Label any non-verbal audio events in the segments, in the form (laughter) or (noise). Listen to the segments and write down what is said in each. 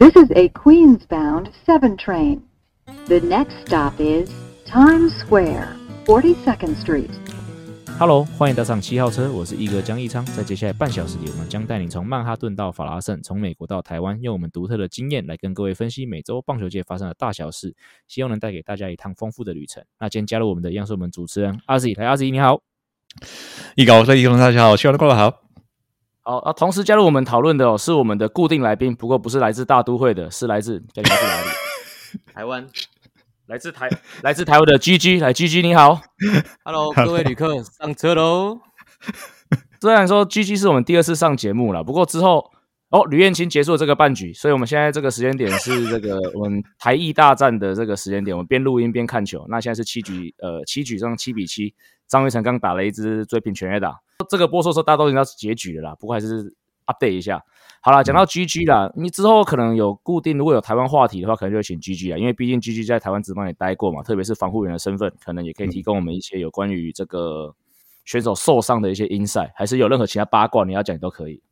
This is a Queens-bound 7 train. The next stop is Times Square, 42nd Street. Hello，欢迎搭上七号车，我是一哥江一昌。在接下来半小时里，我们将带你从曼哈顿到法拉盛，从美国到台湾，用我们独特的经验来跟各位分析美洲棒球界发生的大小事，希望能带给大家一趟丰富的旅程。那今天加入我们的一样是我们主持人阿 Z，来阿 Z 你好，一高，所以一大家好，希望能过得好。好啊，同时加入我们讨论的哦，是我们的固定来宾，不过不是来自大都会的，是来自来自哪里？(laughs) 台湾，(laughs) 来自台来自台湾的 GG，来 GG 你好，Hello，(laughs) 各位旅客上车喽。虽然说 GG 是我们第二次上节目了，不过之后哦，吕燕青结束了这个半局，所以我们现在这个时间点是这个我们台艺大战的这个时间点，我们边录音边看球。那现在是七局，呃，七局上七比七，张玉成刚打了一支追平全垒打。这个播出时候大家都知道是结局了啦，不过还是 update 一下。好了，讲到 GG 啦，你之后可能有固定，如果有台湾话题的话，可能就会请 GG 啊，因为毕竟 GG 在台湾职棒也待过嘛，特别是防护员的身份，可能也可以提供我们一些有关于这个选手受伤的一些 insight，还是有任何其他八卦你要讲都可以。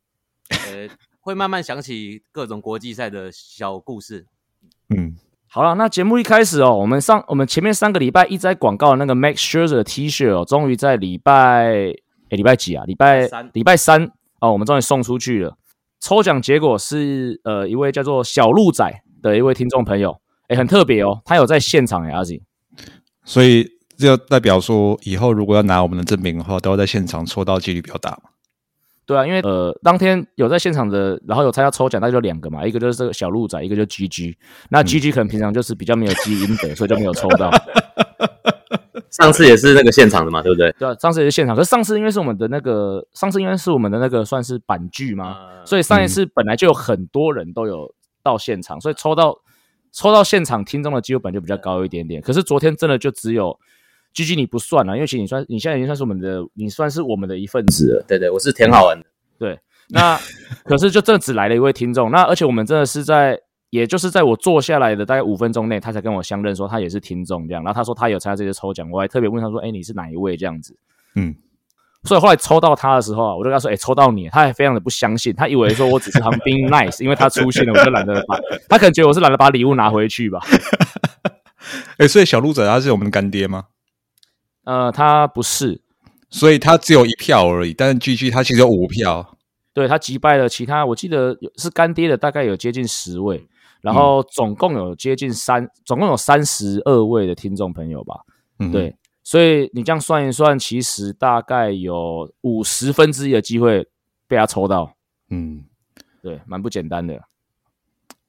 呃，会慢慢想起各种国际赛的小故事。嗯，好了，那节目一开始哦，我们上我们前面三个礼拜一直在广告的那个 Max Scherzer 的 T 恤哦，终于在礼拜。礼拜几啊？礼拜三，礼拜三哦，我们终于送出去了。抽奖结果是呃，一位叫做小鹿仔的一位听众朋友，哎，很特别哦，他有在现场哎，阿吉。所以这代表说，以后如果要拿我们的证明的话，都要在现场抽到几率比较大嘛？对啊，因为呃，当天有在现场的，然后有参加抽奖，那就两个嘛，一个就是这个小鹿仔，一个就 GG。那 GG 可能平常就是比较没有基因的，所以就没有抽到。上次也是那个现场的嘛，对不对？对啊，上次也是现场。可是上次因为是我们的那个，上次因为是我们的那个算是板剧嘛，所以上一次本来就有很多人都有到现场，所以抽到抽到现场听众的机会本就比较高一点点。可是昨天真的就只有 G G 你不算了，因为其实你算你现在已经算是我们的，你算是我们的一份子了。对对，我是挺好玩的。对，那可是就真的只来了一位听众，那而且我们真的是在。也就是在我坐下来的大概五分钟内，他才跟我相认，说他也是听众这样。然后他说他有参加这些抽奖，我还特别问他说：“哎，你是哪一位？”这样子，嗯。所以后来抽到他的时候啊，我就跟他说：“哎，抽到你。”他还非常的不相信，他以为说我只是很 being (laughs) nice，因为他出现了，我就懒得把。他可能觉得我是懒得把礼物拿回去吧。(laughs) 哎，所以小鹿仔他是我们的干爹吗？呃，他不是，所以他只有一票而已。但是 G G 他其实有五票，对他击败了其他，我记得是干爹的，大概有接近十位。然后总共有接近三，总共有三十二位的听众朋友吧，嗯对，所以你这样算一算，其实大概有五十分之一的机会被他抽到，嗯，对，蛮不简单的。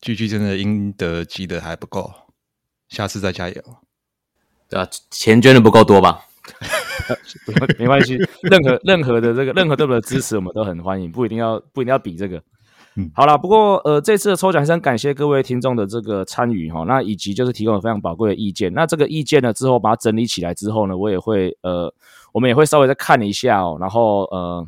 句句真的应得积的还不够，下次再加油。对啊，钱捐的不够多吧？(laughs) 没关系，任何任何的这个任何对我的支持，我们都很欢迎，不一定要不一定要比这个。好了，不过呃，这次的抽奖还是很感谢各位听众的这个参与哈，那以及就是提供了非常宝贵的意见。那这个意见呢，之后把它整理起来之后呢，我也会呃，我们也会稍微再看一下哦，然后呃，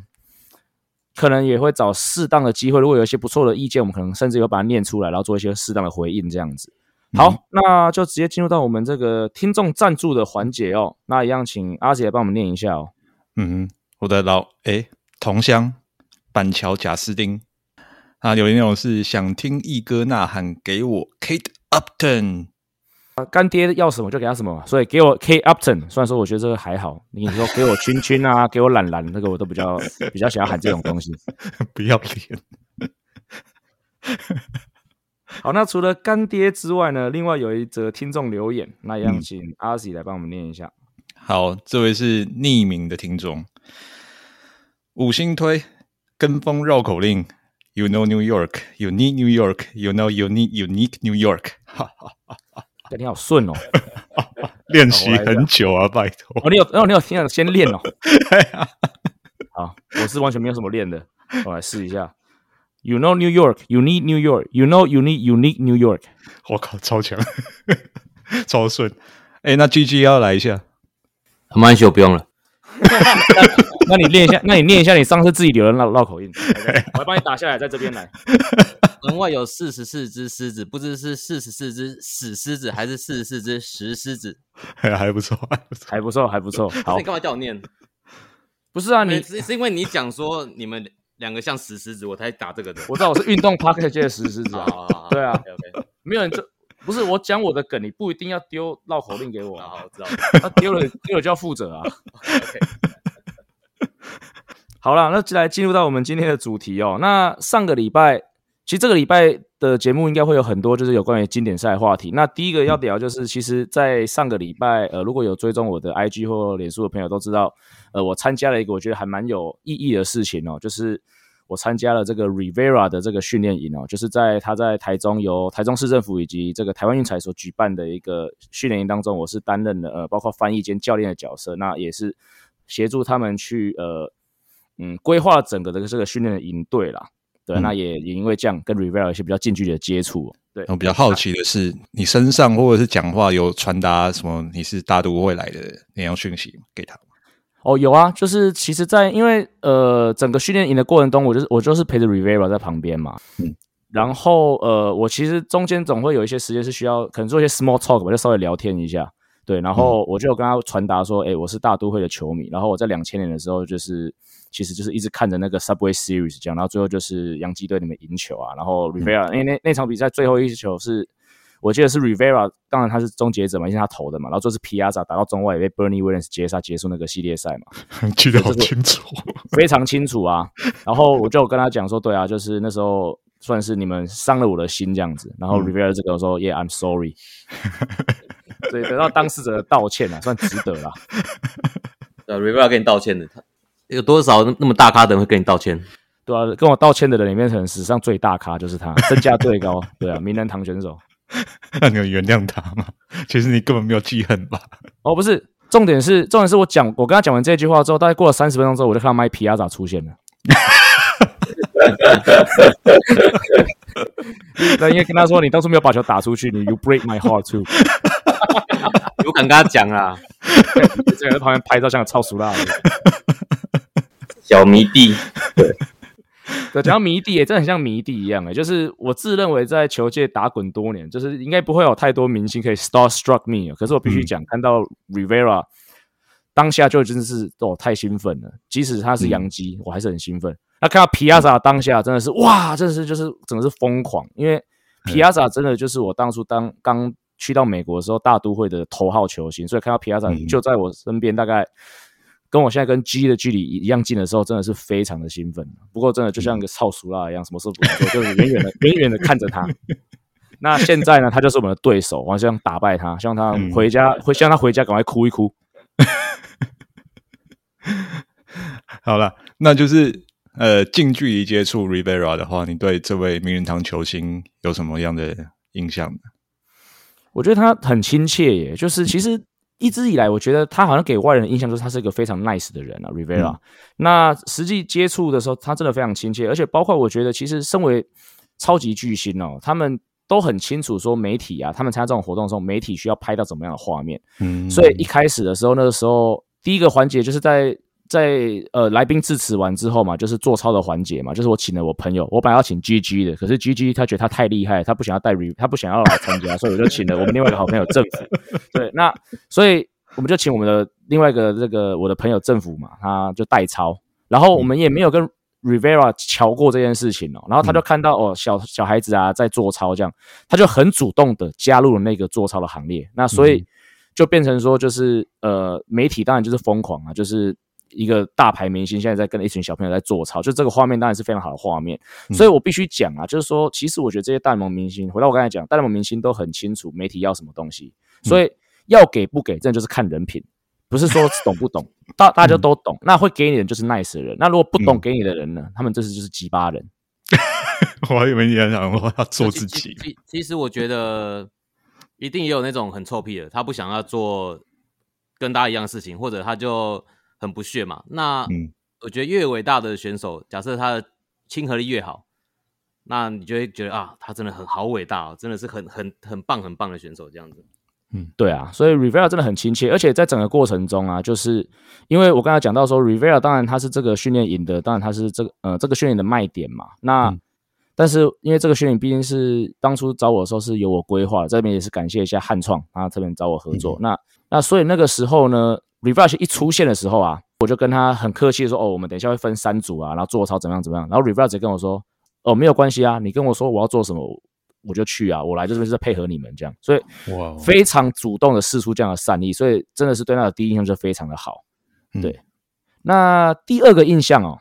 可能也会找适当的机会，如果有一些不错的意见，我们可能甚至会把它念出来，然后做一些适当的回应这样子。好，那就直接进入到我们这个听众赞助的环节哦。那一样，请阿杰帮我们念一下哦。嗯，我的老哎同乡板桥贾斯汀。啊，留言内容是想听一哥呐喊，给我 Kate Upton 啊，干爹要什么就给他什么，所以给我 Kate Upton。虽然说我觉得这个还好，你说给我圈圈啊，给我懒懒，那个我都比较比较想要喊这种东西，(laughs) 不要脸。好，那除了干爹之外呢，另外有一则听众留言，那样请阿 Z 来帮我们念一下。好，这位是匿名的听众，五星推跟风绕口令。You know New York, you need New York, you know you need unique New York。哈哈哈哈你好顺哦，练习很久啊，拜托。哦，你有哦，你有听先练哦。好，我是完全没有什么练的，我来试一下。You know New York, you need New York, you know you need unique New York。我靠，超强，超顺。哎，那 G G 要来一下，没关系，我不用了。那你念一下，那你念一下你上次自己留的绕绕口令，(laughs) 我来帮你打下来，在这边来。(laughs) 门外有四十四只狮子，不知是四十四只死狮子还是四十四只石狮子。(laughs) 还不错，还不错，还不错。好，你干嘛叫我念？不是啊，你是是因为你讲说你们两个像石狮子，我才打这个的。我知道我是运动 park 界的石狮子啊，啊对啊 OK，没有人就不是我讲我的梗，你不一定要丢绕口令给我啊，好，我知道。那丢了丢了就要负责啊。OK，(laughs) 好了，那来进入到我们今天的主题哦。那上个礼拜，其实这个礼拜的节目应该会有很多就是有关于经典赛的话题。那第一个要聊就是，其实，在上个礼拜，呃，如果有追踪我的 IG 或脸书的朋友都知道，呃，我参加了一个我觉得还蛮有意义的事情哦，就是我参加了这个 Rivera 的这个训练营哦，就是在他在台中由台中市政府以及这个台湾运彩所举办的一个训练营当中，我是担任了呃包括翻译兼教练的角色，那也是协助他们去呃嗯规划整个的这个训练的营队啦。对，嗯那也也因为这样跟 Rivera 有一些比较近距离的接触哦。对，我比较好奇的是，你身上或者是讲话有传达什么？你是大都会来的那样讯息给他吗？哦，有啊，就是其实在，因为呃整个训练营的过程中，我就是我就是陪着 Rivera 在旁边嘛，嗯，然后呃我其实中间总会有一些时间是需要可能做一些 small talk 吧，就稍微聊天一下，对，然后我就有跟他传达说，哎、我是大都会的球迷，然后我在两千年的时候就是其实就是一直看着那个 Subway Series 这样，然后最后就是洋基队里面赢球啊，然后 Rivera、因为那那场比赛最后一球是。我记得是 Rivera，当然他是终结者嘛，因为他投的嘛，然后就是 Piazza 打到中外，也被 Bernie Williams 接杀结束那个系列赛嘛。(laughs) 记得好清楚。(laughs) 非常清楚啊。然后我就跟他讲说，对啊，就是那时候算是你们伤了我的心这样子。然后嗯 Rivera 这个说、Yeah，I'm sorry，(laughs) 对，得到当事者的道歉啊，算值得啦。(laughs) 呃，Rivera 跟你道歉的，他有多少那么大咖的人会跟你道歉？对啊，跟我道歉的人里面，可能史上最大咖就是他，身价最高。对啊，名人堂选手。(laughs) 那你有原谅他吗？其实你根本没有记恨吧？哦，不是，重点是重点是我讲，我跟他讲完这句话之后，大概过了三十分钟之后，我就看到 My Piazza 出现了。(laughs) 那因为跟他说你当初没有把球打出去，你 You break my heart too。(laughs) 我敢跟他讲啊，这个在旁边拍照像个超熟辣的。小迷弟，(laughs) 对，讲到迷弟，也真的很像迷弟一样诶，就是我自认为在球界打滚多年，就是应该不会有太多明星可以 star struck me 可是我必须讲，看到 Rivera 当下就真的是哦太兴奋了，即使他是洋基，我还是很兴奋。那看到皮亚萨当下真的是哇，真的是就是整个是疯狂，因为皮亚萨真的就是我当初当刚去到美国的时候大都会的头号球星，所以看到皮亚萨嗯就在我身边，大概跟我现在跟 G 的距离一样近的时候，真的是非常的兴奋。不过真的就像个操熟辣一样，什么事不能做，就是远远的远远的看着他。那现在呢，他就是我们的对手，我希望打败他，希望他嗯回家，会希望他回家赶快哭一哭。(laughs) 好了，那就是呃，近距离接触 Rivera 的话，你对这位名人堂球星有什么样的印象呢？我觉得他很亲切耶，就是其实一直以来，我觉得他好像给外人的印象就是他是一个非常 nice 的人啊，Rivera、嗯。那实际接触的时候，他真的非常亲切，而且包括我觉得，其实身为超级巨星哦，他们都很清楚说媒体啊，他们参加这种活动的时候，媒体需要拍到怎么样的画面。嗯，所以一开始的时候，那个时候第一个环节就是在在呃来宾致辞完之后嘛，就是做操的环节嘛，就是我请了我朋友，我本来要请 G G 的，可是 G G 他觉得他太厉害，他不想要带 re，他不想要来参加，所以我就 (laughs) 请了我们另外一个好朋友政府。对，那所以我们就请我们的另外一个这个我的朋友政府嘛，他就代操，然后我们也没有跟 Rivera 瞧过这件事情哦，然后他就看到哦小小孩子啊在做操这样，他就很主动的加入了那个做操的行列，那所以就变成说就是呃媒体当然就是疯狂啊，就是。一个大牌明星现在在跟一群小朋友在做操，就这个画面当然是非常好的画面，所以我必须讲啊，就是说，其实我觉得这些大联盟明星，回到我刚才讲，大联盟明星都很清楚媒体要什么东西，所以要给不给，真的就是看人品，不是说懂不懂，(laughs) 大大家都懂，那会给你的人就是 nice 的人，那如果不懂给你的人呢，他们这次就是鸡巴人。(laughs) 我还以为你在想说要做自己，其其实我觉得一定也有那种很臭屁的，他不想要做跟大家一样的事情，或者他就很不屑嘛。那嗯我觉得越伟大的选手，假设他的亲和力越好，那你就会觉得啊，他真的很好伟大、哦，真的是很很很棒很棒的选手这样子。嗯对啊，所以 Rivera 真的很亲切，而且在整个过程中啊，就是因为我刚才讲到说，Rivera 当然他是这个训练营的，当然他是这个呃这个训练的卖点嘛。那、嗯但是因为这个训练毕竟是当初找我的时候是由我规划的，这边也是感谢一下汉创，啊这边找我合作。那那所以那个时候呢，Reverse 一出现的时候啊，我就跟他很客气的说：“哦，我们等一下会分三组啊，然后做操怎么样怎么样。”然后 Reverse 跟我说：“哦，没有关系啊，你跟我说我要做什么，我就去啊，我来这边是配合你们这样。”所以非常主动的试出这样的善意，所以真的是对他的第一印象就非常的好。嗯对，那第二个印象哦，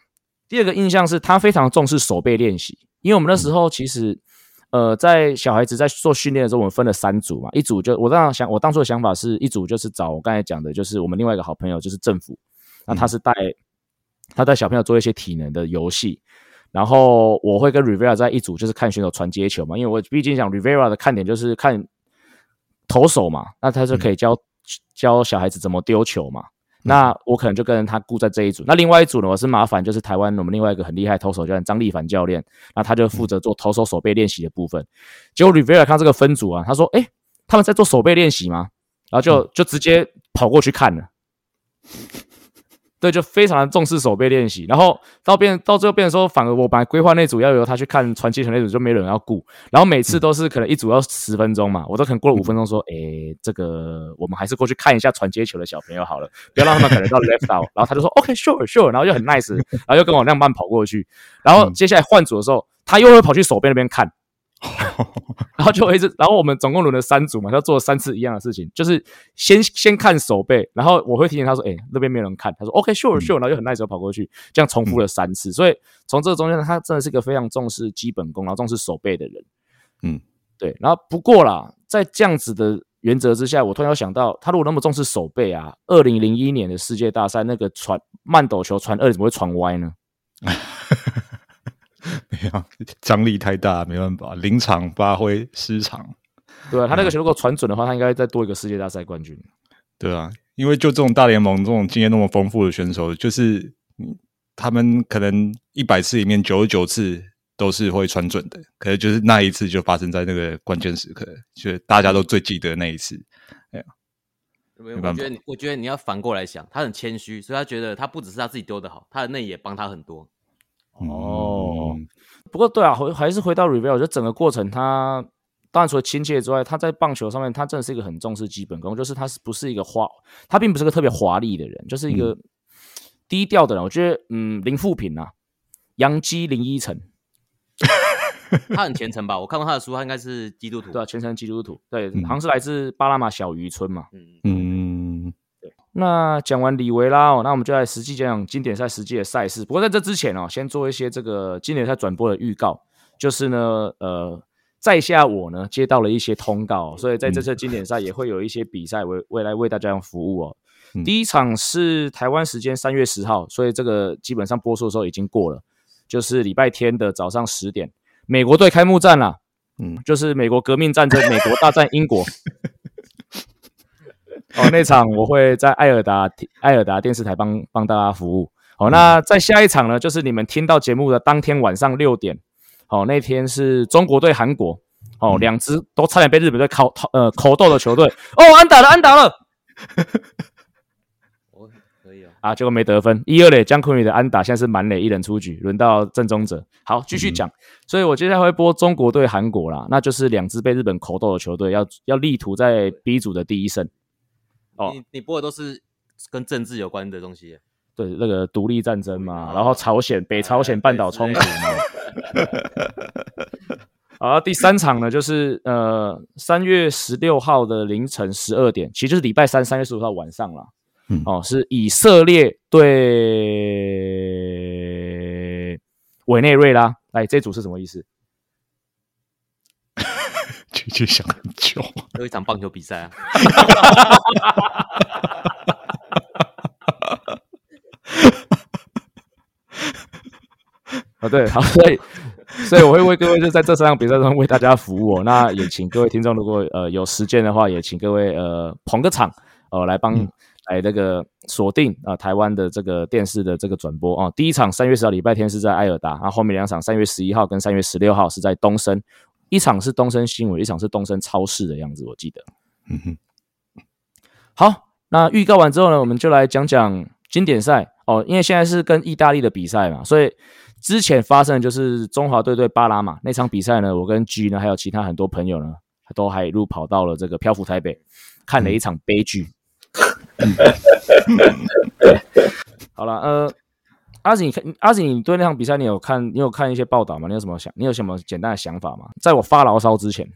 第二个印象是他非常重视手背练习，因为我们那时候其实，呃，在小孩子在做训练的时候，我们分了三组嘛，一组就我当时想，我当初的想法是一组就是找我刚才讲的，就是我们另外一个好朋友就是政府，那他是带他带小朋友做一些体能的游戏。然后我会跟 Rivera 在一组，就是看选手传接球嘛，因为我毕竟讲 Rivera 的看点就是看投手嘛，那他就可以教、教小孩子怎么丢球嘛。那我可能就跟他顾在这一组。那另外一组呢，我是麻烦，就是台湾我们另外一个很厉害投手教练张立凡教练，那他就负责做投手手背练习的部分。结果 Rivera 看这个分组啊，他说：“哎，他们在做手背练习吗？”然后就就直接跑过去看了。对，就非常的重视手背练习，然后到变到最后变成说，反而我本来规划那组要由他去看传接球那组，就没人要顾，然后每次都是可能一组要十分钟嘛，我都可能过了五分钟说，诶，这个我们还是过去看一下传接球的小朋友好了，不要让他们感觉到 left (laughs) out，然后他就说 OK sure sure，然后就很 nice，然后又跟我那样慢跑过去，然后接下来换组的时候，他又会跑去手背那边看。然后就一直，然后我们总共轮了三组嘛，他做了三次一样的事情，就是先先看手背，然后我会提醒他说：“哎、那边没有人看。”他说：“OK sure sure。”然后就很 nice 地跑过去，这样重复了三次。所以从这个中间，他真的是一个非常重视基本功，然后重视手背的人。嗯，对。然后不过啦，在这样子的原则之下，我突然有想到，他如果那么重视手背啊，二零零一年的世界大赛那个传慢斗球传二怎么会传歪呢？(laughs) 没 (laughs) 有张力太大，没办法，临场发挥失常。对啊，他那个球如果传准的话，他应该再多一个世界大赛冠军。对啊，因为就这种大联盟这种经验那么丰富的选手，就是嗯他们可能一百次里面九十九次都是会传准的，可是就是那一次就发生在那个关键时刻，就是大家都最记得那一次。没没办法我觉得你，我觉得你要反过来想，他很谦虚，所以他觉得他不只是他自己丢的好，他的内野帮他很多。哦嗯不过对啊，回还是回到 Rivera，我觉得整个过程他当然除了亲切之外，他在棒球上面他真的是一个很重视基本功，就是他是不是一个华，他并不是个特别华丽的人，就是一个低调的人。我觉得嗯，林富平啊，杨基林依晨，(laughs) 他很虔诚吧？我看过他的书，他应该是基督徒。对啊，虔诚基督徒，对，嗯好像是来自巴拿马小渔村嘛。嗯，嗯，那讲完里维拉哦，那我们就来实际讲讲经典赛实际的赛事。不过在这之前哦，先做一些这个经典赛转播的预告，就是呢，呃，在下我呢接到了一些通告，所以在这次经典赛也会有一些比赛为未来为大家服务哦。嗯第一场是台湾时间三月十号，所以这个基本上播出的时候已经过了，就是礼拜天的早上十点，美国队开幕战啦。嗯就是美国革命战争，美国大战英国。(laughs) 哦，那场我会在艾尔达艾尔达电视台帮帮大家服务。好、那在下一场呢，就是你们听到节目的当天晚上六点。好、那天是中国对韩国。哦，两支都差点被日本队烤呃口斗的球队。哦，安打了，安打了 (laughs) 我可以啊。啊！结果没得分。一二垒江坤宇的安打，现在是满垒一人出局，轮到郑宗哲。好，继续讲。所以我接下来会播中国对韩国啦，那就是两支被日本口斗的球队，要要力图在 B 组的第一胜。哦你你播的都是跟政治有关的东西。对，那个独立战争嘛，然后朝鲜北朝鲜半岛冲突嘛。(laughs) 好，第三场呢，就是呃三月十六号的凌晨十二点，其实就是礼拜三三月十五号晚上啦。嗯哦，是以色列对委内瑞拉。来，这组是什么意思？去去想很久。有一场棒球比赛啊，啊，(laughs) 对，好，所以，所以我会为各位就在这三场比赛中为大家服务、哦。那也请各位听众，如果呃有时间的话，也请各位呃捧个场，呃来帮、来那个锁定啊、呃台湾的这个电视的这个转播啊、哦。第一场三月十号礼拜天是在埃尔达，然后后面两场三月十一号跟三月十六号是在东升，一场是东升新闻，一场是东升超市的样子，我记得。嗯哼，好，那预告完之后呢，我们就来讲讲经典赛哦。因为现在是跟意大利的比赛嘛，所以之前发生的就是中华队对巴拿马那场比赛呢，我跟 G 呢还有其他很多朋友呢，都还一路跑到了这个漂浮台北，看了一场悲剧。(laughs) 好了，呃，阿锦，你看阿锦，你对那场比赛你有看，你有看一些报道吗？你有什么想，你有什么简单的想法吗？在我发牢骚之前，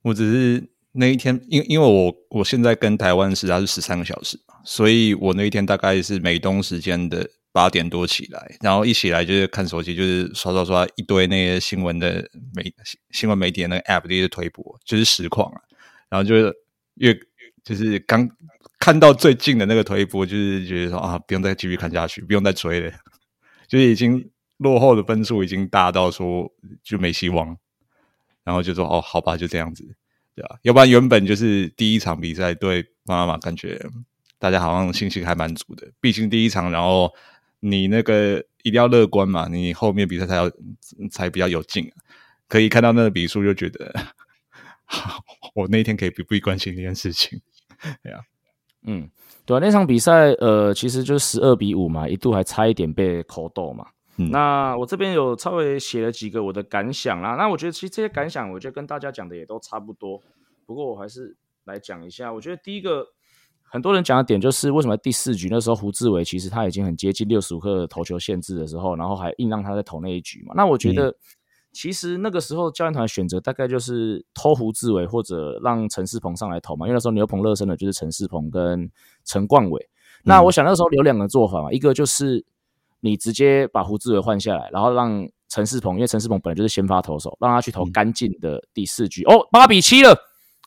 我只是那一天，因因为我我现在跟台湾时差是十三个小时，所以我那一天大概是美东时间的八点多起来，然后一起来就是看手机，就是刷刷刷一堆那些新闻的媒新闻媒体那个 app 的一些推播，就是实况啊，然后就是越就是刚看到最近的那个推播，就是觉得说啊，不用再继续看下去，不用再追了，就是已经落后的分数已经大到说就没希望，然后就说哦，好吧，就这样子，对吧、要不然原本就是第一场比赛对妈妈感觉大家好像信心还蛮足的，毕竟第一场，然后你那个一定要乐观嘛，你后面比赛才要才比较有劲、可以看到那个比数就觉得，(laughs) 我那一天可以不必关心这件事情，(laughs) 对啊。嗯，对啊，那场比赛，呃，其实就是十二比五嘛，一度还差一点被口斗嘛。嗯那我这边有稍微写了几个我的感想啦。那我觉得其实这些感想，我觉得跟大家讲的也都差不多。不过我还是来讲一下。我觉得第一个，很多人讲的点就是为什么第四局那时候胡志伟其实他已经很接近六十五克投球限制的时候，然后还硬让他在投那一局嘛。那我觉得其实那个时候教练团选择大概就是偷胡志伟或者让陈世鹏上来投嘛，因为那时候牛棚热身的就是陈世鹏跟陈冠伟。那我想那时候有两个做法嘛，一个就是你直接把胡志伟换下来，然后让陈世鹏，因为陈世鹏本来就是先发投手，让他去投干净的第四局。哦，八比七了。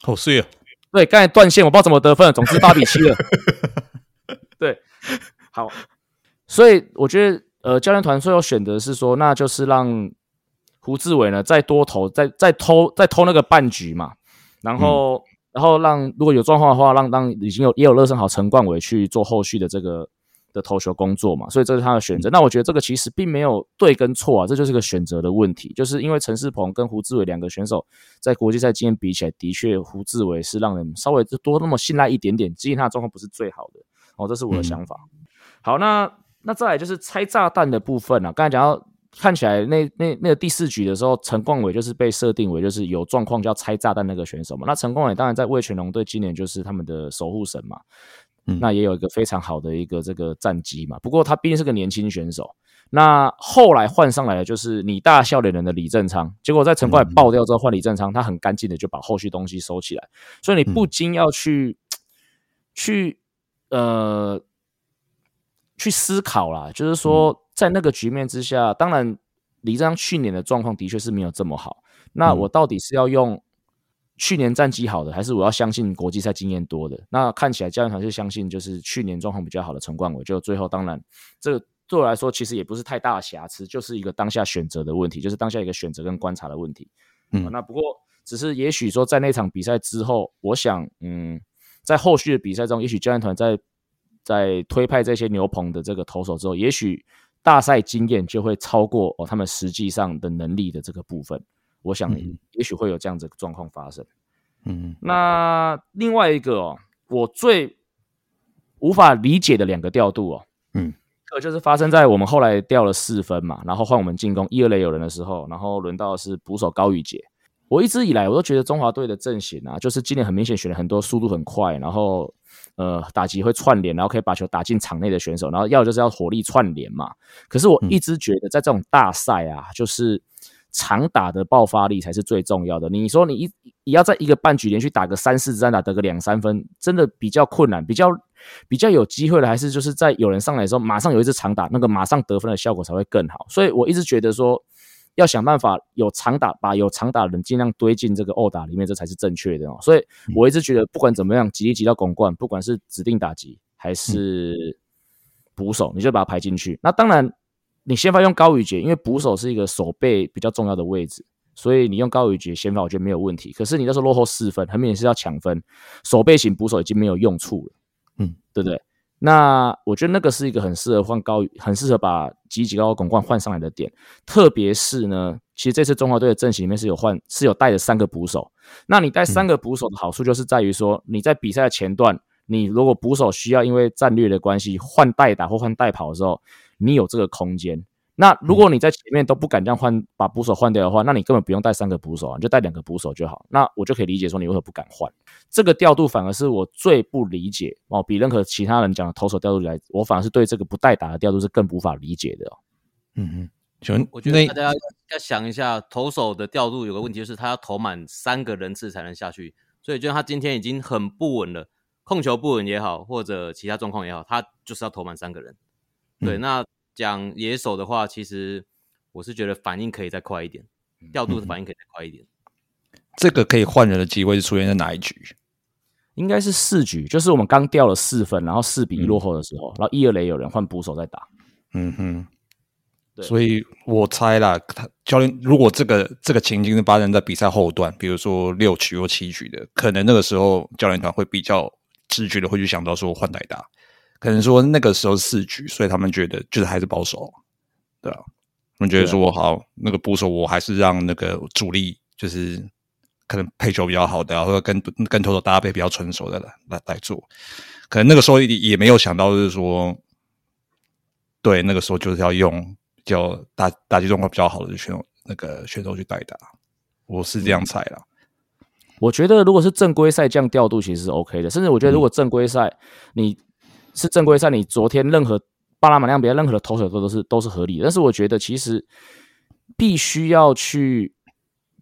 好碎啊！对，刚才断线，我不知道怎么得分了，总之八比七了。(laughs) 对，好，所以我觉得，呃，教练团最后选择是说，那就是让胡志伟呢再多投，再再偷再偷那个半局嘛，然后、然后让如果有状况的话，让让已经有也有热身好陈冠伟去做后续的这个的投球工作嘛，所以这是他的选择。那我觉得这个其实并没有对跟错啊，这就是个选择的问题。就是因为陈世鹏跟胡志伟两个选手在国际赛经验比起来，的确胡志伟是让人稍微多那么信赖一点点，毕竟他的状况不是最好的哦，这是我的想法。好，那那再来就是拆炸弹的部分啊，刚才讲到。看起来那那那个第四局的时候，陈冠伟就是被设定为就是有状况就要拆炸弹那个选手嘛。那陈冠伟当然在魏全龙队今年就是他们的守护神嘛，嗯那也有一个非常好的一个这个战绩嘛。不过他毕竟是个年轻选手，那后来换上来的就是你大笑脸人的李正昌，结果在陈冠伟爆掉之后换李正昌，他很干净的就把后续东西收起来，所以你不禁要去、去呃去思考啦，就是说在那个局面之下，当然李正昌去年的状况的确是没有这么好，那我到底是要用去年战绩好的，还是我要相信国际赛经验多的？那看起来教练团是相信就是去年状况比较好的陈冠伟，就最后当然这个对我来说其实也不是太大的瑕疵，就是一个当下选择的问题，就是当下一个选择跟观察的问题。嗯啊那不过只是也许说在那场比赛之后，我想嗯，在后续的比赛中，也许教练团在在推派这些牛棚的这个投手之后，也许大赛经验就会超过哦他们实际上的能力的这个部分。我想嗯也许会有这样子的状况发生。嗯那另外一个哦，我最无法理解的两个调度哦，嗯，呃，就是发生在我们后来掉了四分嘛，然后换我们进攻一二垒有人的时候，然后轮到的是捕手高宇杰。我一直以来我都觉得中华队的阵型啊，就是今年很明显选了很多速度很快，然后呃打击会串联，然后可以把球打进场内的选手，然后要就是要火力串联嘛。可是我一直觉得在这种大赛啊，就是长打的爆发力才是最重要的。你说你一你要在一个半局连续打个三四支单打得个两三分，真的比较困难，比较比较有机会的还是就是在有人上来的时候，马上有一支长打，那个马上得分的效果才会更好。所以我一直觉得说，要想办法有长打，把有长打的人尽量堆进这个二打里面，这才是正确的哦。所以我一直觉得，不管怎么样，极力击到拱冠，不管是指定打击还是捕手，你就把它排进去。那当然，你先发用高宇杰，因为捕手是一个守备比较重要的位置。所以你用高宇杰先发，我觉得没有问题。可是你那时候落后四分，很明显是要抢分，守备型捕手已经没有用处了，嗯，对不对？那我觉得那个是一个很适合换高，很适合把吉吉高拱冠换上来的点。特别是呢，其实这次中华队的阵型里面是有换，是有带了三个捕手。那你带三个捕手的好处就是在于说，你在比赛的前段，你如果捕手需要因为战略的关系换代打或换代跑的时候，你有这个空间。那如果你在前面都不敢这样换，把捕手换掉的话，那你根本不用带三个捕手啊，你就带两个捕手就好。那我就可以理解说你为何不敢换。这个调度反而是我最不理解哦，比任何其他人讲的投手调度来，我反而是对这个不带打的调度是更无法理解的哦。嗯嗯，请问我觉得大家要要想一下，投手的调度有个问题，就是他要投满三个人次才能下去，所以就他今天已经很不稳了，控球不稳也好，或者其他状况也好，他就是要投满三个人。对，嗯那讲野手的话，其实我是觉得反应可以再快一点，调度的反应可以再快一点。这个可以换人的机会是出现在哪一局？应该是四局，就是我们刚掉了四分，然后四比一嗯落后的时候，然后一二垒有人换捕手在打。嗯哼，对所以我猜啦，他教练如果这个这个情境是发生在比赛后段，比如说六局或七局的，可能那个时候教练团会比较直觉的会去想到说换代打，可能说那个时候是四局，所以他们觉得就是还是保守，对啊，他们觉得说好那个捕手我还是让那个主力就是可能配球比较好的啊，或者跟跟投手搭配比较成熟的来来来做，可能那个时候也也没有想到就是说。对，那个时候就是要用比较打打击状况比较好的选手，那个选手去代打，我是这样猜啦。我觉得如果是正规赛这样调度其实是 OK 的，甚至我觉得如果正规赛你是正规赛，你昨天任何巴拉马量比赛任何的投手都都是都是合理的，但是我觉得其实必须要去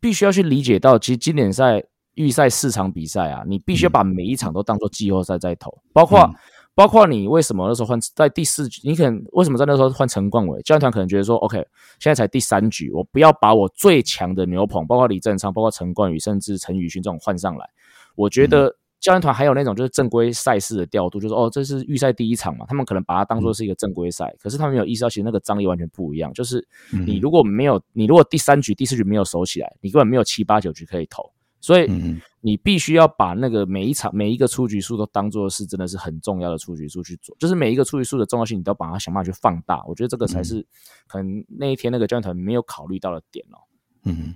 必须要去理解到，其实经典赛预赛四场比赛啊，你必须要把每一场都当做季后赛在投，包括。嗯包括你为什么那时候换在第四局，你可能为什么在那时候换陈冠伟？教练团可能觉得说，OK，现在才第三局，我不要把我最强的牛棚，包括李正昌、包括陈冠宇，甚至陈宇勋这种换上来。我觉得教练团还有那种就是正规赛事的调度，就是哦，这是预赛第一场嘛，他们可能把它当做是一个正规赛，可是他们没有意识到，其实那个张力完全不一样。就是你如果没有，你如果第三局、第四局没有守起来，你根本没有七八九局可以投。所以嗯你必须要把那个每一场每一个出局数都当做是真的是很重要的出局数去做，就是每一个出局数的重要性，你都要把它想办法去放大。我觉得这个才是可能那一天那个教练团没有考虑到的点哦。嗯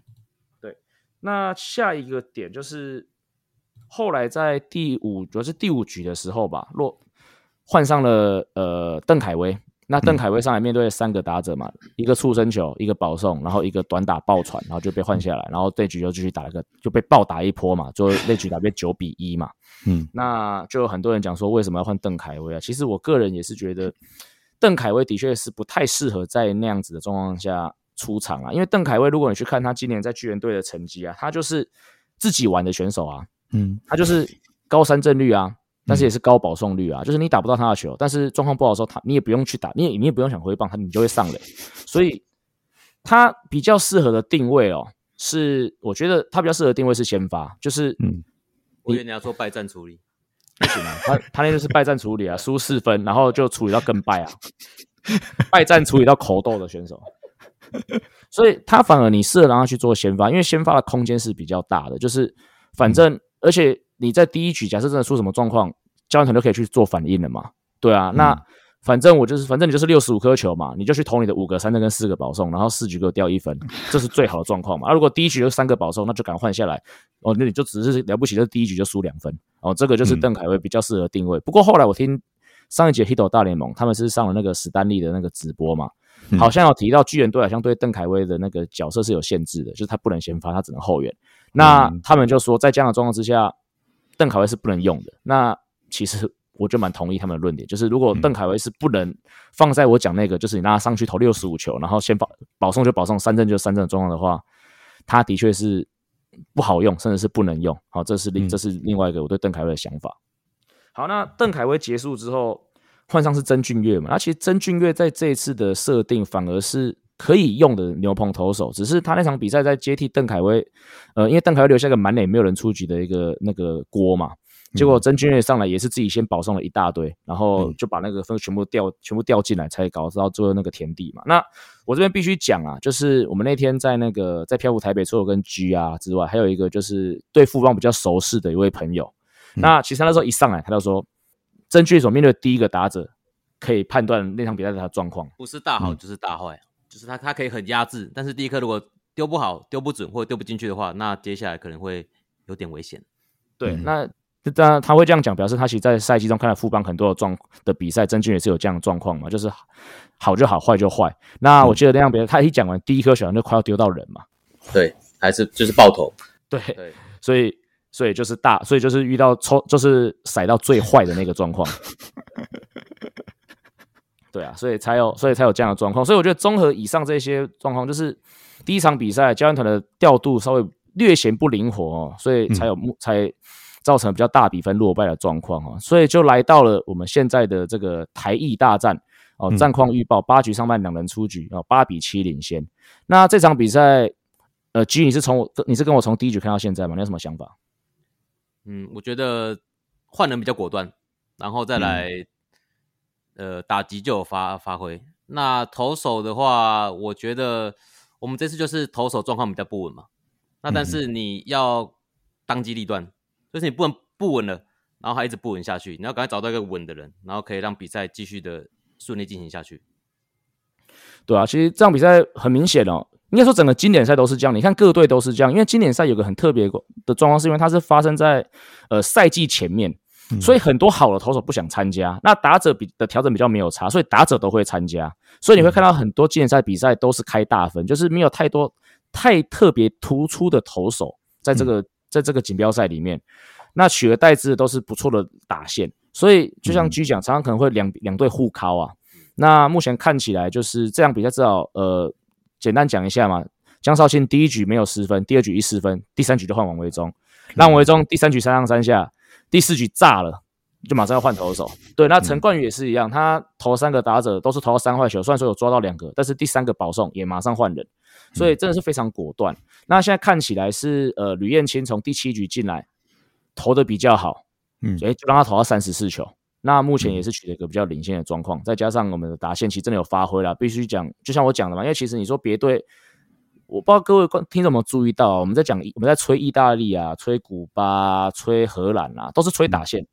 对那下一个点就是后来在第五，主要是第五局的时候吧，落换上了呃邓凯威。那邓凯威上来面对三个打者嘛，一个触身球，一个保送，然后一个短打爆传，然后就被换下来，然后这局就继续打一个，就被暴打一波嘛，最后那局打变九比一嘛。嗯那就有很多人讲说，为什么要换邓凯威啊？其实我个人也是觉得，邓凯威的确是不太适合在那样子的状况下出场啊。因为邓凯威，如果你去看他今年在巨人队的成绩啊，他就是自己玩的选手啊，嗯。他就是高三振率啊，但是也是高保送率啊，就是你打不到他的球，但是状况不好的时候，他你也不用去打，你也你也不用想挥棒，他你就会上垒。所以他比较适合的定位哦，是我觉得他比较适合的定位是先发，就是嗯。我以为你要说败战处理，不行啊，他他那就是败战处理啊，输四分，然后就处理到更败啊，败战处理到口斗的选手，所以他反而你适合让他去做先发，因为先发的空间是比较大的，就是反正、而且你在第一局假设真的出什么状况，教练团就可以去做反应了嘛，对啊，那。反正我就是，反正你就是六十五颗球嘛，你就去投你的五个三振跟四个保送，然后四局给我掉一分，这是最好的状况嘛。啊，如果第一局就三个保送，那就赶快换下来，哦，那你就只是了不起，就第一局就输两分，哦，这个就是邓凯威比较适合定位。不过后来我听上一节 Hito 大联盟，他们是上了那个史丹利的那个直播嘛，嗯好像有提到巨人队好像对邓凯威的那个角色是有限制的，就是他不能先发，他只能后援。那嗯他们就说，在这样的状况之下，邓凯威是不能用的。那其实我就蛮同意他们的论点，就是如果邓凯威是不能放在我讲那个，就是你让他上去投六十五球，然后先保保送就保送，三振就三振的状况的话，他的确是不好用，甚至是不能用。好，这是另嗯这是另外一个我对邓凯威的想法。好，那邓凯威结束之后换上是曾俊岳嘛？那其实曾俊岳在这一次的设定反而是可以用的牛棚投手，只是他那场比赛在接替邓凯威，呃，因为邓凯威留下一个满脸没有人出局的一个那个锅嘛。结果曾俊岳上来也是自己先保送了一大堆，然后就把那个分全部掉全部掉进来，才搞到最后那个田地嘛。那我这边必须讲啊，就是我们那天在那个在漂浮台北，除了跟 G 啊之外，还有一个就是对富邦比较熟识的一位朋友。那其实他那时候一上来，他就说，曾俊岳所面对的第一个打者，可以判断那场比赛的他的状况。不是大好就是大坏，就是他他可以很压制，但是第一颗如果丢不好、丢不准或者丢不进去的话，那接下来可能会有点危险。对，嗯那当然他会这样讲，表示他其实在赛季中看到富邦很多的状的比赛，真俊也是有这样的状况嘛，就是好就好，坏就坏。那我记得那样别人他一讲完第一颗球就快要丢到人嘛，对，还是就是爆头，对，对，所以所以就是大，所以就是遇到抽就是甩到最坏的那个状况。(laughs) 对啊，所以才有，所以才有这样的状况。所以我觉得综合以上这些状况，就是第一场比赛教练团的调度稍微略显不灵活哦，所以才有才造成比较大比分落败的状况哦。所以就来到了我们现在的这个台艺大战哦，战况预报八局上半两人出局哦，八比七领先。那这场比赛，呃，G 你是从我你是跟我从第一局看到现在吗？你有什么想法？嗯，我觉得换人比较果断，然后再来。呃，打击就有发发挥。那投手的话，我觉得我们这次就是投手状况比较不稳嘛。那但是你要当机立断，就是你不能不稳了，然后还一直不稳下去。你要赶快找到一个稳的人，然后可以让比赛继续的顺利进行下去。对啊，其实这场比赛很明显哦，应该说整个经典赛都是这样。你看各队都是这样，因为经典赛有个很特别的状况，是因为它是发生在呃赛季前面。所以很多好的投手不想参加，那打者比的调整比较没有差，所以打者都会参加。所以你会看到很多经典赛比赛都是开大分，就是没有太多太特别突出的投手在这个在这个锦标赛里面，那取而代之的都是不错的打线。所以就像居讲，常常可能会两两队互敲啊。那目前看起来就是这样比赛，至少呃简单讲一下嘛。江绍庆第一局没有失分，第二局一失分，第三局就换王维忠，让王维忠第三局三上三下。第四局炸了，就马上要换投手。对，那陈冠宇也是一样，他投三个打者都是投到三坏球，虽然说有抓到两个，但是第三个保送也马上换人，所以真的是非常果断。那现在看起来是呃吕彦青从第七局进来投的比较好，嗯，哎就让他投到三十四球，那目前也是取得一个比较领先的状况。再加上我们的打线其实真的有发挥了，必须讲，就像我讲的嘛，因为其实你说别队。我不知道各位观听众有没有注意到，我们在讲我们在吹意大利啊，吹古巴，吹荷兰啊，都是吹打线。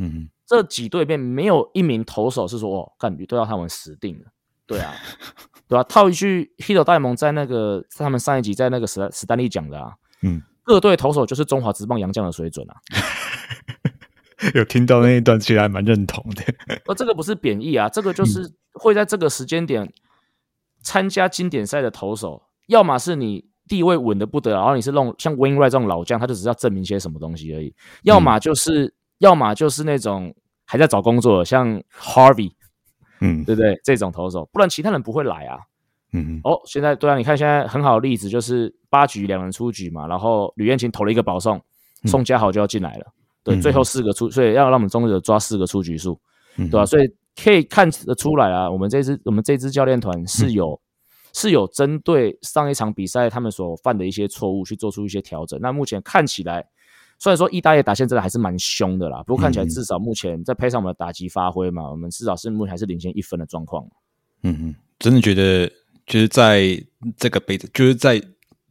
嗯嗯，这几队里面没有一名投手是说哦，感觉都要他们死定了。对啊，(laughs) 对吧？套一句 Hito 戴蒙在那个他们上一集在那个史史丹利讲的啊，嗯，各队投手就是中华职棒洋将的水准啊。(laughs) 有听到那一段，其实还蛮认同的。呃这个不是贬义啊，这个就是会在这个时间点参加经典赛的投手。要么是你地位稳的不得，然后你是那种像 Win Right 这种老将，他就只是要证明些什么东西而已；要么就是，要么就是那种还在找工作，像 Harvey，嗯，对不对？这种投手，不然其他人不会来啊。嗯，哦，现在对啊，你看现在很好的例子就是八局两人出局嘛，然后吕彦琴投了一个保送，宋佳豪就要进来了。对，最后四个出，所以要让我们中日抓四个出局数，对吧？所以可以看得出来啊，我们这支我们这支教练团是有。是有针对上一场比赛他们所犯的一些错误去做出一些调整。那目前看起来，虽然说意大利打线真的还是蛮凶的啦，不过看起来至少目前再配上我们的打击发挥嘛，我们至少是目前还是领先一分的状况。嗯嗯，真的觉得就是在这个杯，就是在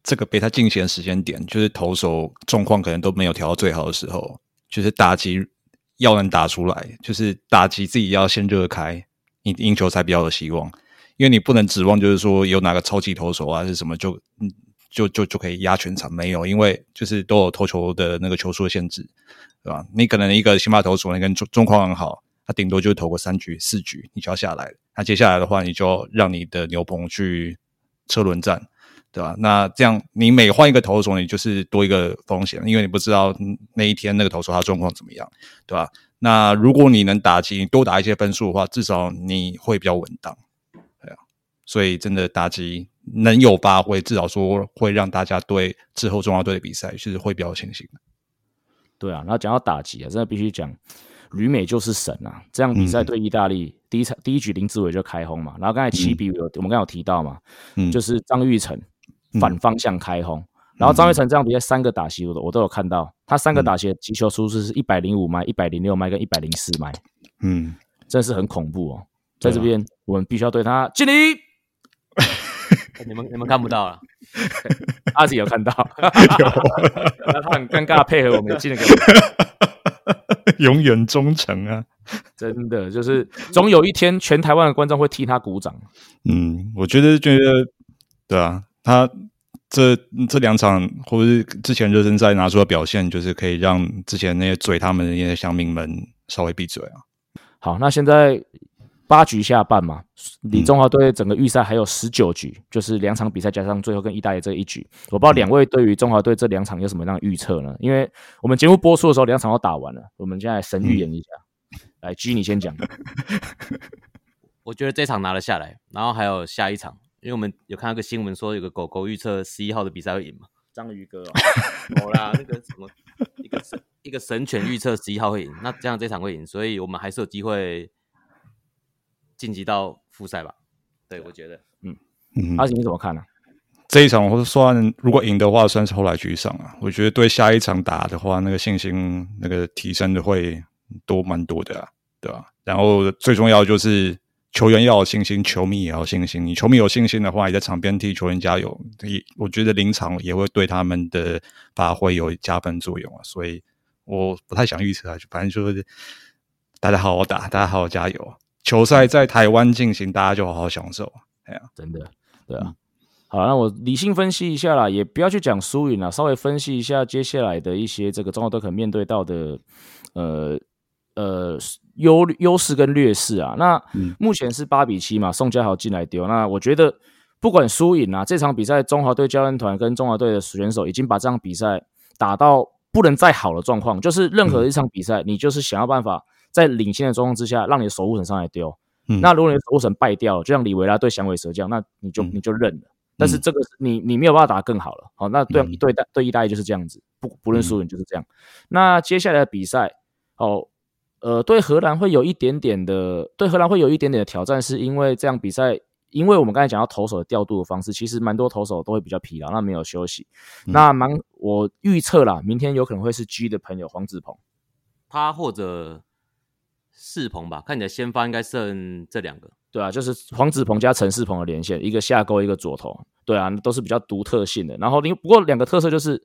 这个杯他进行的时间点，就是投手状况可能都没有调到最好的时候，就是打击要能打出来，就是打击自己要先热开，赢赢球才比较有希望。因为你不能指望就是说有哪个超级投手啊是什么就嗯就就就可以压全场没有，因为就是都有投球的那个球数的限制，对吧？你可能一个新发投手，那个中状况很好，他顶多就投个三局四局，你就要下来那接下来的话，你就让你的牛棚去车轮战，对吧？那这样你每换一个投手，你就是多一个风险，因为你不知道那一天那个投手他状况怎么样，对吧？那如果你能打击多打一些分数的话，至少你会比较稳当。所以，真的打击能有发挥，至少说会让大家对之后中华队的比赛是会比较有信心的。对啊，然后讲到打击啊，真的必须讲吕美就是神啊！这样比赛对意大利第一场第一局林志伟就开轰嘛，然后刚才七比有我们刚有提到嘛，就是张玉成反方向开轰，然后张玉成这样比赛三个打席我都我都有看到，他三个打席击球数字是一百零五迈、一百零六迈跟一百零四迈，嗯，真的是很恐怖哦。在这边我们必须要对他敬礼。你们你们看不到了，阿吉有看到，(laughs) 有，他很尴尬配合我们进那个，(laughs) 永远忠诚啊！(laughs) 真的就是总有一天，全台湾的观众会替他鼓掌。嗯，我觉得觉得对啊，他这这两场或者是之前热身赛拿出的表现，就是可以让之前那些嘴他们的那些乡民们稍微闭嘴啊。好，那现在八局下半嘛，离中华队整个预赛还有十九局，就是两场比赛加上最后跟意大利这一局。我不知道两位对于中华队这两场有什么样的预测呢？因为我们节目播出的时候，两场都打完了，我们现在神预言一下。来，G 你先讲。(laughs) 我觉得这场拿了下来，然后还有下一场，因为我们有看到个新闻说有个狗狗预测十一号的比赛会赢嘛。章鱼哥哦，(laughs) 好啦，那个什么一个神一个神犬预测十一号会赢，那这样这场会赢，所以我们还是有机会晋级到复赛吧？对，我觉得，嗯，嗯，阿锦你怎么看呢、这一场我算如果赢的话，算是后来居上啊。我觉得对下一场打的话，那个信心那个提升的会多蛮多的啊，对吧、然后最重要就是球员要有信心，球迷也要有信心。你球迷有信心的话，你在场边替球员加油，也我觉得临场也会对他们的发挥有加分作用啊。所以我不太想预测啊，就反正就是大家好好打，大家好好加油。球赛在台湾进行，大家就好好享受。哎呀，真的，对啊。好，那我理性分析一下啦，也不要去讲输赢啦，稍微分析一下接下来的一些这个中国队可能面对到的呃呃优优势跟劣势啊。那嗯目前是八比七嘛，宋家豪进来丢。那我觉得不管输赢啊，这场比赛中华队教练团跟中华队的选手已经把这场比赛打到不能再好的状况，就是任何一场比赛，你就是想要办法在领先的状况之下，让你的守护神上来丢。嗯那如果你的守护神败掉了，就像李维拉对响尾蛇这样，那你就嗯你就认了。但是这个你你没有办法打得更好了。好，那对嗯对对意大利就是这样子，不不论输赢就是这样。那接下来的比赛，哦，呃，对荷兰会有一点点的，对荷兰会有一点点的挑战，是因为这样比赛，因为我们刚才讲到投手的调度的方式，其实蛮多投手都会比较疲劳，那没有休息。嗯那蛮我预测啦，明天有可能会是 G 的朋友黄子鹏。他或者世鹏吧，看起来先发应该剩这两个。对啊，就是黄子鹏加陈世鹏的连线，一个下勾，一个左投，对啊，都是比较独特性的。然后另不过两个特色就是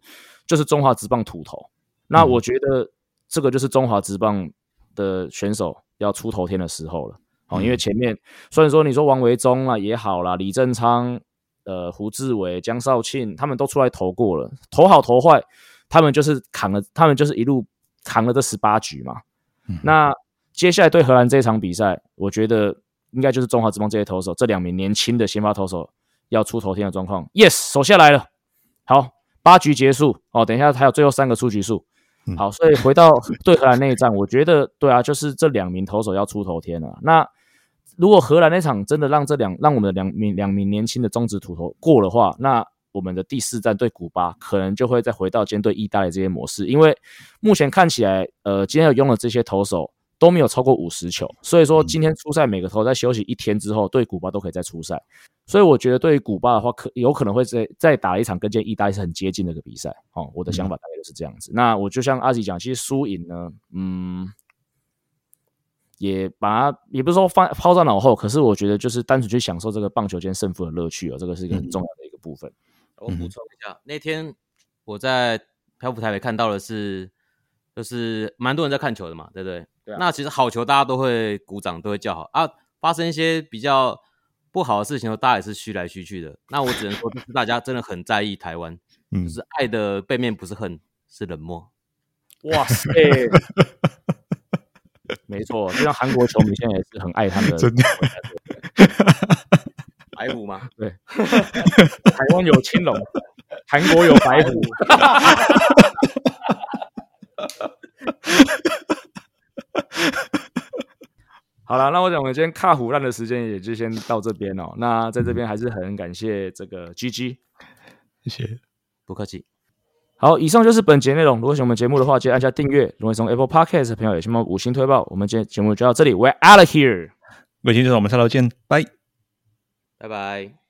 就是中华职棒土投，那嗯我觉得这个就是中华职棒的选手要出头天的时候了。哦，因为前面虽然说你说王维忠啊也好啦，李正昌、呃胡志伟、江少庆他们都出来投过了，投好投坏，他们就是扛了，他们就是一路扛了这十八局嘛。那接下来对荷兰这一场比赛，我觉得应该就是中华职棒这些投手，这两名年轻的先发投手要出头天的状况。Yes，手下来了。好，八局结束哦，等一下还有最后三个出局数。嗯好，所以回到 (laughs) 对荷兰那一战，我觉得对啊，就是这两名投手要出头天了。那如果荷兰那场真的让这两让我们的两名两名年轻的中职土头过的话，那我们的第四战对古巴可能就会再回到今天对意大利这些模式，因为目前看起来，呃，今天有用的这些投手都没有超过五十球，所以说今天出赛每个投在休息一天之后，对古巴都可以再出赛，所以我觉得对于古巴的话，可有可能会再再打一场跟今天意大利是很接近的一个比赛哦。我的想法大概就是这样子。那我就像阿吉讲，其实输赢呢，嗯。也把它也不是说放抛在脑后，可是我觉得就是单纯去享受这个棒球间胜负的乐趣哦，这个是一个很重要的一个部分。我补充一下，那天我在漂浮台北看到的是，就是蛮多人在看球的嘛，对不对？对啊那其实好球大家都会鼓掌，都会叫好啊。发生一些比较不好的事情后，大家也是虚来虚去的。那我只能说，就是大家真的很在意台湾，(laughs) 嗯就是爱的背面不是恨，是冷漠。哇塞！(laughs) 没错，就像韩国球迷现在也是很爱他们的 (laughs) 真的白虎吗？对台湾有青龙，韩国有白虎。(laughs) 好了，那我想我们今天卡虎烂的时间也就先到这边哦。那在这边还是很感谢这个 GG。谢谢。不客气。好，以上就是本节内容。如果喜欢我们节目的话，记得按下订阅。如果从 Apple Podcast 的朋友也希望五星推报。我们今天节目就到这里，We're out of here。各位听众，我们下周见，拜。拜拜。